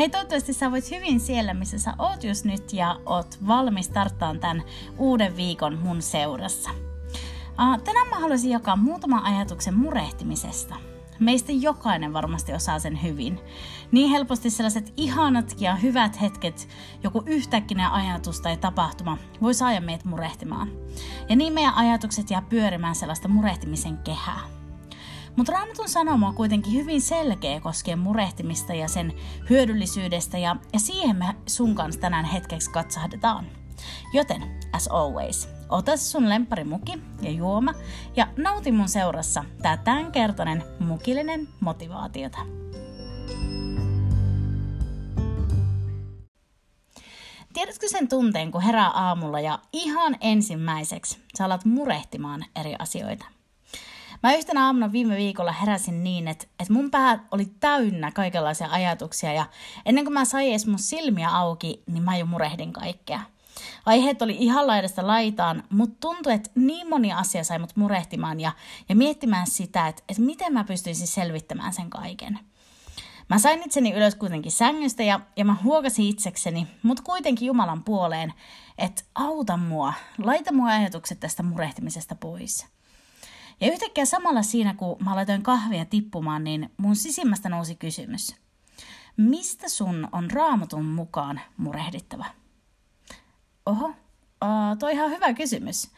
Hei, toivottavasti sä voit hyvin siellä, missä sä oot just nyt ja oot valmis tarttaan tämän uuden viikon mun seurassa. Tänään mä haluaisin jakaa muutaman ajatuksen murehtimisesta. Meistä jokainen varmasti osaa sen hyvin. Niin helposti sellaiset ihanat ja hyvät hetket, joku yhtäkkinen ajatus tai tapahtuma, voi saada meitä murehtimaan. Ja niin meidän ajatukset jää pyörimään sellaista murehtimisen kehää. Mutta Raamatun sanoma on kuitenkin hyvin selkeä koskien murehtimista ja sen hyödyllisyydestä ja, ja siihen me sun kanssa tänään hetkeksi katsahdetaan. Joten, as always, ota sun muki ja juoma ja nauti mun seurassa tää tämänkertainen mukillinen motivaatiota. Tiedätkö sen tunteen, kun herää aamulla ja ihan ensimmäiseksi sä alat murehtimaan eri asioita? Mä yhtenä aamuna viime viikolla heräsin niin, että, että mun pää oli täynnä kaikenlaisia ajatuksia ja ennen kuin mä sain edes mun silmiä auki, niin mä jo murehdin kaikkea. Aiheet oli ihan laidasta laitaan, mutta tuntui, että niin moni asia sai mut murehtimaan ja, ja miettimään sitä, että, että miten mä pystyisin selvittämään sen kaiken. Mä sain itseni ylös kuitenkin sängystä ja, ja mä huokasin itsekseni, mutta kuitenkin Jumalan puoleen, että auta mua, laita mua ajatukset tästä murehtimisesta pois. Ja yhtäkkiä samalla siinä, kun mä laitoin kahvia tippumaan, niin mun sisimmästä nousi kysymys. Mistä sun on raamatun mukaan murehdittava? Oho, uh, toi ihan hyvä kysymys.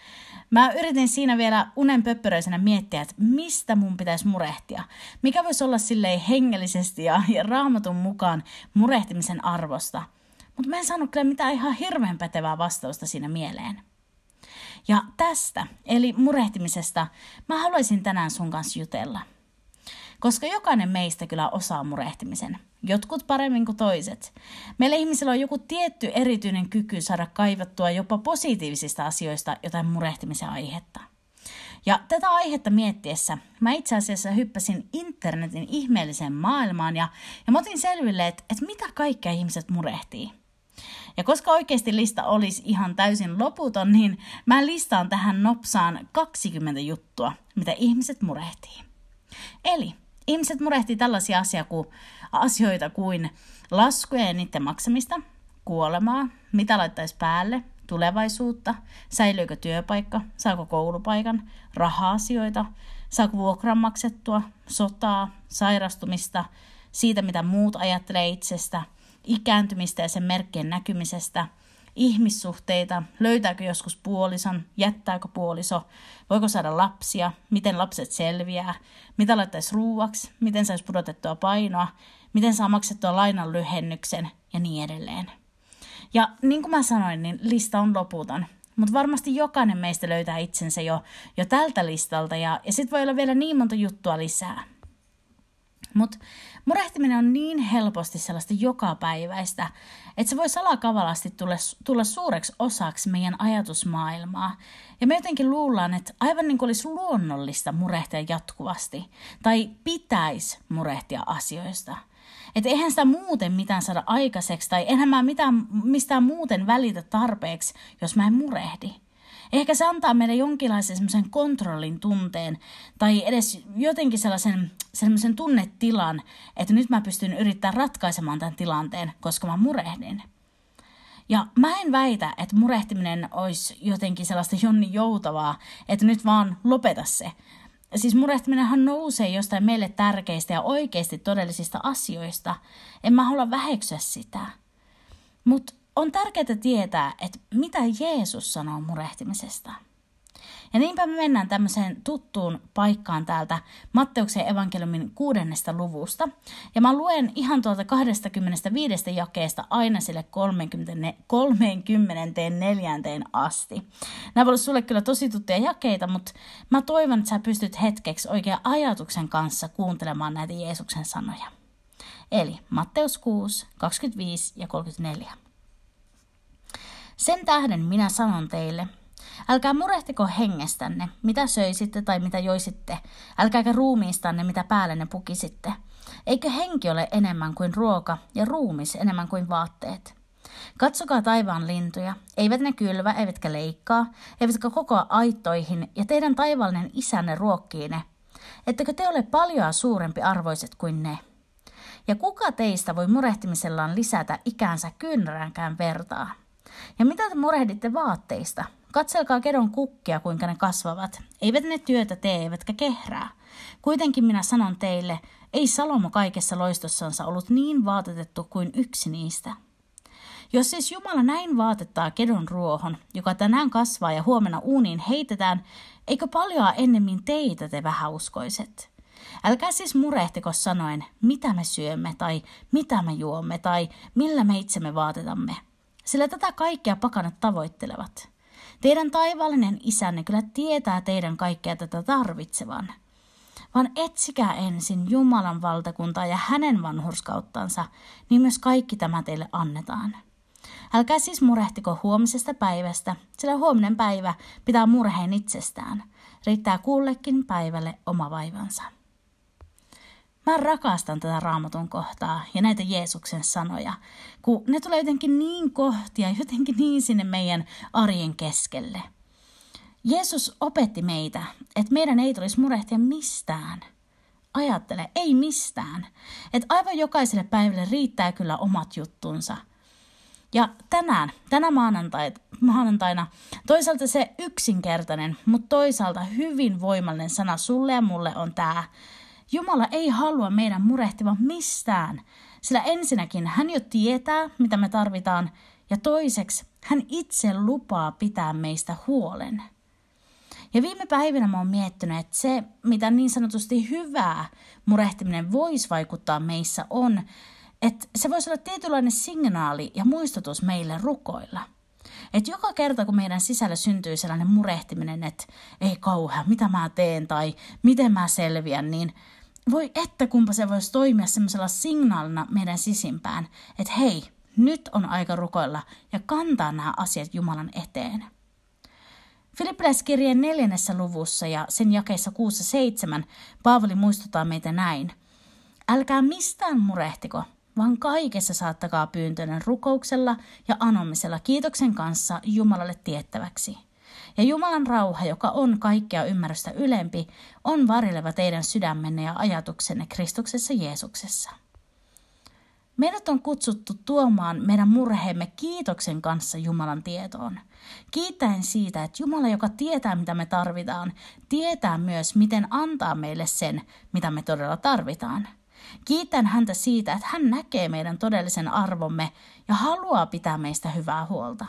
Mä yritin siinä vielä unen pöppöröisenä miettiä, että mistä mun pitäisi murehtia. Mikä voisi olla silleen hengellisesti ja, ja raamatun mukaan murehtimisen arvosta. Mutta mä en saanut kyllä mitään ihan hirveän pätevää vastausta siinä mieleen. Ja tästä, eli murehtimisesta, mä haluaisin tänään sun kanssa jutella. Koska jokainen meistä kyllä osaa murehtimisen. Jotkut paremmin kuin toiset. Meillä ihmisillä on joku tietty erityinen kyky saada kaivattua jopa positiivisista asioista jotain murehtimisen aihetta. Ja tätä aihetta miettiessä mä itse asiassa hyppäsin internetin ihmeelliseen maailmaan ja, ja mä otin selville, että, että mitä kaikkea ihmiset murehtii. Ja koska oikeasti lista olisi ihan täysin loputon, niin mä listaan tähän nopsaan 20 juttua, mitä ihmiset murehtii. Eli ihmiset murehtii tällaisia asia kuin, asioita kuin laskuja ja niiden maksamista, kuolemaa, mitä laittaisi päälle, tulevaisuutta, säilyykö työpaikka, saako koulupaikan, raha-asioita, saako vuokran maksettua, sotaa, sairastumista, siitä mitä muut ajattelee itsestä – ikääntymistä ja sen merkkien näkymisestä, ihmissuhteita, löytääkö joskus puolison, jättääkö puoliso, voiko saada lapsia, miten lapset selviää, mitä laittaisi ruuaksi, miten saisi pudotettua painoa, miten saa maksettua lainan lyhennyksen ja niin edelleen. Ja niin kuin mä sanoin, niin lista on loputon. Mutta varmasti jokainen meistä löytää itsensä jo, jo tältä listalta ja, ja sitten voi olla vielä niin monta juttua lisää. Mutta murehtiminen on niin helposti sellaista jokapäiväistä, että se voi salakavalasti tulla, tulla suureksi osaksi meidän ajatusmaailmaa. Ja me jotenkin luullaan, että aivan niin kuin olisi luonnollista murehtia jatkuvasti, tai pitäisi murehtia asioista. Että eihän sitä muuten mitään saada aikaiseksi, tai enhän mä mitään, mistään muuten välitä tarpeeksi, jos mä en murehdi. Ehkä se antaa meille jonkinlaisen semmoisen kontrollin tunteen tai edes jotenkin sellaisen, sellaisen tunnetilan, että nyt mä pystyn yrittämään ratkaisemaan tämän tilanteen, koska mä murehdin. Ja mä en väitä, että murehtiminen olisi jotenkin sellaista jonni joutavaa, että nyt vaan lopeta se. Siis murehtiminenhan nousee jostain meille tärkeistä ja oikeasti todellisista asioista. En mä halua väheksyä sitä. Mutta on tärkeää tietää, että mitä Jeesus sanoo murehtimisesta. Ja niinpä me mennään tämmöiseen tuttuun paikkaan täältä Matteuksen evankeliumin kuudennesta luvusta. Ja mä luen ihan tuolta 25 jakeesta aina sille 30, 34 asti. Nämä voivat sulle kyllä tosi tuttuja jakeita, mutta mä toivon, että sä pystyt hetkeksi oikean ajatuksen kanssa kuuntelemaan näitä Jeesuksen sanoja. Eli Matteus 6, 25 ja 34. Sen tähden minä sanon teille, älkää murehtiko hengestänne, mitä söisitte tai mitä joisitte, älkääkä ruumiistanne, mitä päällenne pukisitte. Eikö henki ole enemmän kuin ruoka ja ruumis enemmän kuin vaatteet? Katsokaa taivaan lintuja, eivät ne kylvä, eivätkä leikkaa, eivätkä kokoa aittoihin, ja teidän taivaallinen isänne ruokkii ne. Ettekö te ole paljon suurempi arvoiset kuin ne? Ja kuka teistä voi murehtimisellaan lisätä ikäänsä kyynäräänkään vertaa? Ja mitä te murehditte vaatteista? Katselkaa kedon kukkia, kuinka ne kasvavat. Eivät ne työtä tee, eivätkä kehrää. Kuitenkin minä sanon teille, ei Salomo kaikessa loistossansa ollut niin vaatetettu kuin yksi niistä. Jos siis Jumala näin vaatettaa kedon ruohon, joka tänään kasvaa ja huomenna uuniin heitetään, eikö paljoa ennemmin teitä te vähäuskoiset? Älkää siis murehtiko sanoen, mitä me syömme tai mitä me juomme tai millä me itsemme vaatetamme. Sillä tätä kaikkea pakanat tavoittelevat. Teidän taivaallinen isänne kyllä tietää teidän kaikkea tätä tarvitsevan. Vaan etsikää ensin Jumalan valtakuntaa ja hänen vanhurskauttansa, niin myös kaikki tämä teille annetaan. Älkää siis murehtiko huomisesta päivästä, sillä huominen päivä pitää murheen itsestään. Riittää kullekin päivälle oma vaivansa. Mä rakastan tätä raamatun kohtaa ja näitä Jeesuksen sanoja, kun ne tulee jotenkin niin kohtia, jotenkin niin sinne meidän arjen keskelle. Jeesus opetti meitä, että meidän ei tulisi murehtia mistään. Ajattele, ei mistään. Että aivan jokaiselle päivälle riittää kyllä omat juttunsa – ja tänään, tänä maanantaina, maanantaina, toisaalta se yksinkertainen, mutta toisaalta hyvin voimallinen sana sulle ja mulle on tämä. Jumala ei halua meidän murehtivan mistään, sillä ensinnäkin hän jo tietää, mitä me tarvitaan, ja toiseksi hän itse lupaa pitää meistä huolen. Ja viime päivinä mä oon miettinyt, että se, mitä niin sanotusti hyvää murehtiminen voisi vaikuttaa meissä, on, että se voisi olla tietynlainen signaali ja muistutus meille rukoilla. Että joka kerta, kun meidän sisällä syntyy sellainen murehtiminen, että ei kauhea, mitä mä teen tai miten mä selviän, niin voi että kumpa se voisi toimia semmoisella signaalina meidän sisimpään, että hei, nyt on aika rukoilla ja kantaa nämä asiat Jumalan eteen. Filippiläiskirjeen neljännessä luvussa ja sen jakeissa 6-7 Paavali muistuttaa meitä näin. Älkää mistään murehtiko, vaan kaikessa saattakaa pyyntöinen rukouksella ja anomisella kiitoksen kanssa Jumalalle tiettäväksi. Ja Jumalan rauha, joka on kaikkea ymmärrystä ylempi, on varileva teidän sydämenne ja ajatuksenne Kristuksessa Jeesuksessa. Meidät on kutsuttu tuomaan meidän murheemme kiitoksen kanssa Jumalan tietoon. Kiittäen siitä, että Jumala, joka tietää mitä me tarvitaan, tietää myös miten antaa meille sen, mitä me todella tarvitaan – Kiitän häntä siitä, että hän näkee meidän todellisen arvomme ja haluaa pitää meistä hyvää huolta.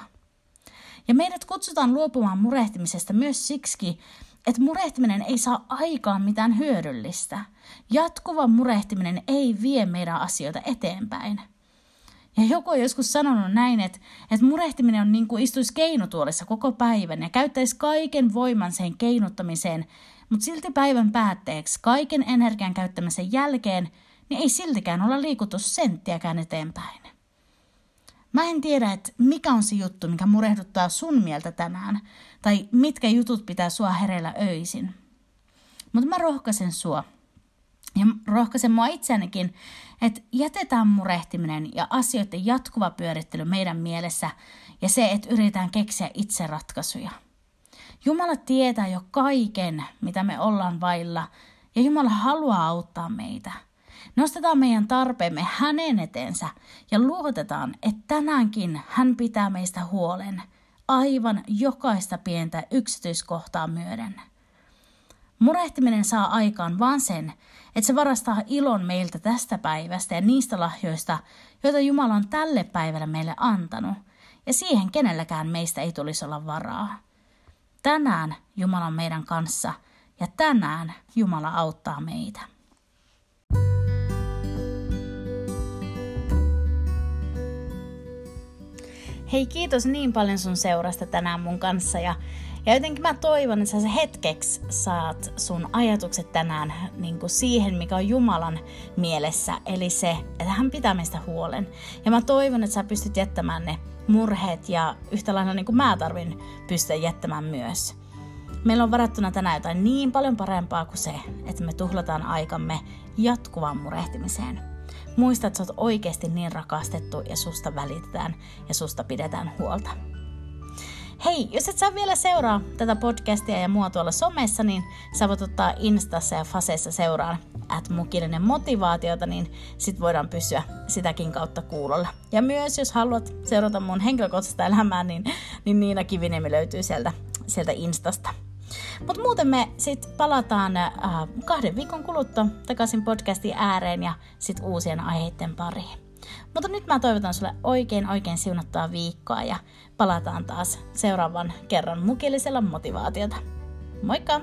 Ja meidät kutsutaan luopumaan murehtimisesta myös siksi, että murehtiminen ei saa aikaan mitään hyödyllistä. Jatkuva murehtiminen ei vie meidän asioita eteenpäin. Ja joku on joskus sanonut näin, että, että murehtiminen on niin kuin istuisi keinutuolissa koko päivän ja käyttäisi kaiken voiman sen keinuttamiseen, mutta silti päivän päätteeksi, kaiken energian käyttämisen jälkeen, niin ei siltikään olla liikuttu senttiäkään eteenpäin. Mä en tiedä, että mikä on se juttu, mikä murehduttaa sun mieltä tänään, tai mitkä jutut pitää sua hereillä öisin. Mutta mä rohkaisen sua, ja rohkaisen mua itseänikin, että jätetään murehtiminen ja asioiden jatkuva pyörittely meidän mielessä ja se, että yritetään keksiä itse ratkaisuja. Jumala tietää jo kaiken, mitä me ollaan vailla, ja Jumala haluaa auttaa meitä – Nostetaan meidän tarpeemme hänen eteensä ja luotetaan, että tänäänkin hän pitää meistä huolen, aivan jokaista pientä yksityiskohtaa myöden. Murehtiminen saa aikaan vaan sen, että se varastaa ilon meiltä tästä päivästä ja niistä lahjoista, joita Jumala on tälle päivälle meille antanut, ja siihen kenelläkään meistä ei tulisi olla varaa. Tänään Jumala on meidän kanssa, ja tänään Jumala auttaa meitä. Hei kiitos niin paljon sun seurasta tänään mun kanssa ja Ja jotenkin mä toivon, että sä hetkeksi saat sun ajatukset tänään niin kuin siihen, mikä on Jumalan mielessä, eli se, että hän pitää meistä huolen. Ja mä toivon, että sä pystyt jättämään ne murheet ja yhtä lailla niin kuin mä tarvin pystyä jättämään myös. Meillä on varattuna tänään jotain niin paljon parempaa kuin se, että me tuhlataan aikamme jatkuvaan murehtimiseen. Muista, että sä oot oikeasti niin rakastettu ja susta välitetään ja susta pidetään huolta. Hei, jos et saa vielä seuraa tätä podcastia ja mua tuolla somessa, niin sä voit ottaa Instassa ja Faseessa seuraan at mukillinen motivaatiota, niin sit voidaan pysyä sitäkin kautta kuulolla. Ja myös jos haluat seurata mun henkilökohtaista elämää, niin, niin Niina Kiviniemi löytyy sieltä, sieltä Instasta. Mutta muuten me sitten palataan äh, kahden viikon kuluttua takaisin podcastin ääreen ja sitten uusien aiheiden pariin. Mutta nyt mä toivotan sulle oikein oikein siunattua viikkoa ja palataan taas seuraavan kerran mukillisella motivaatiota. Moikka!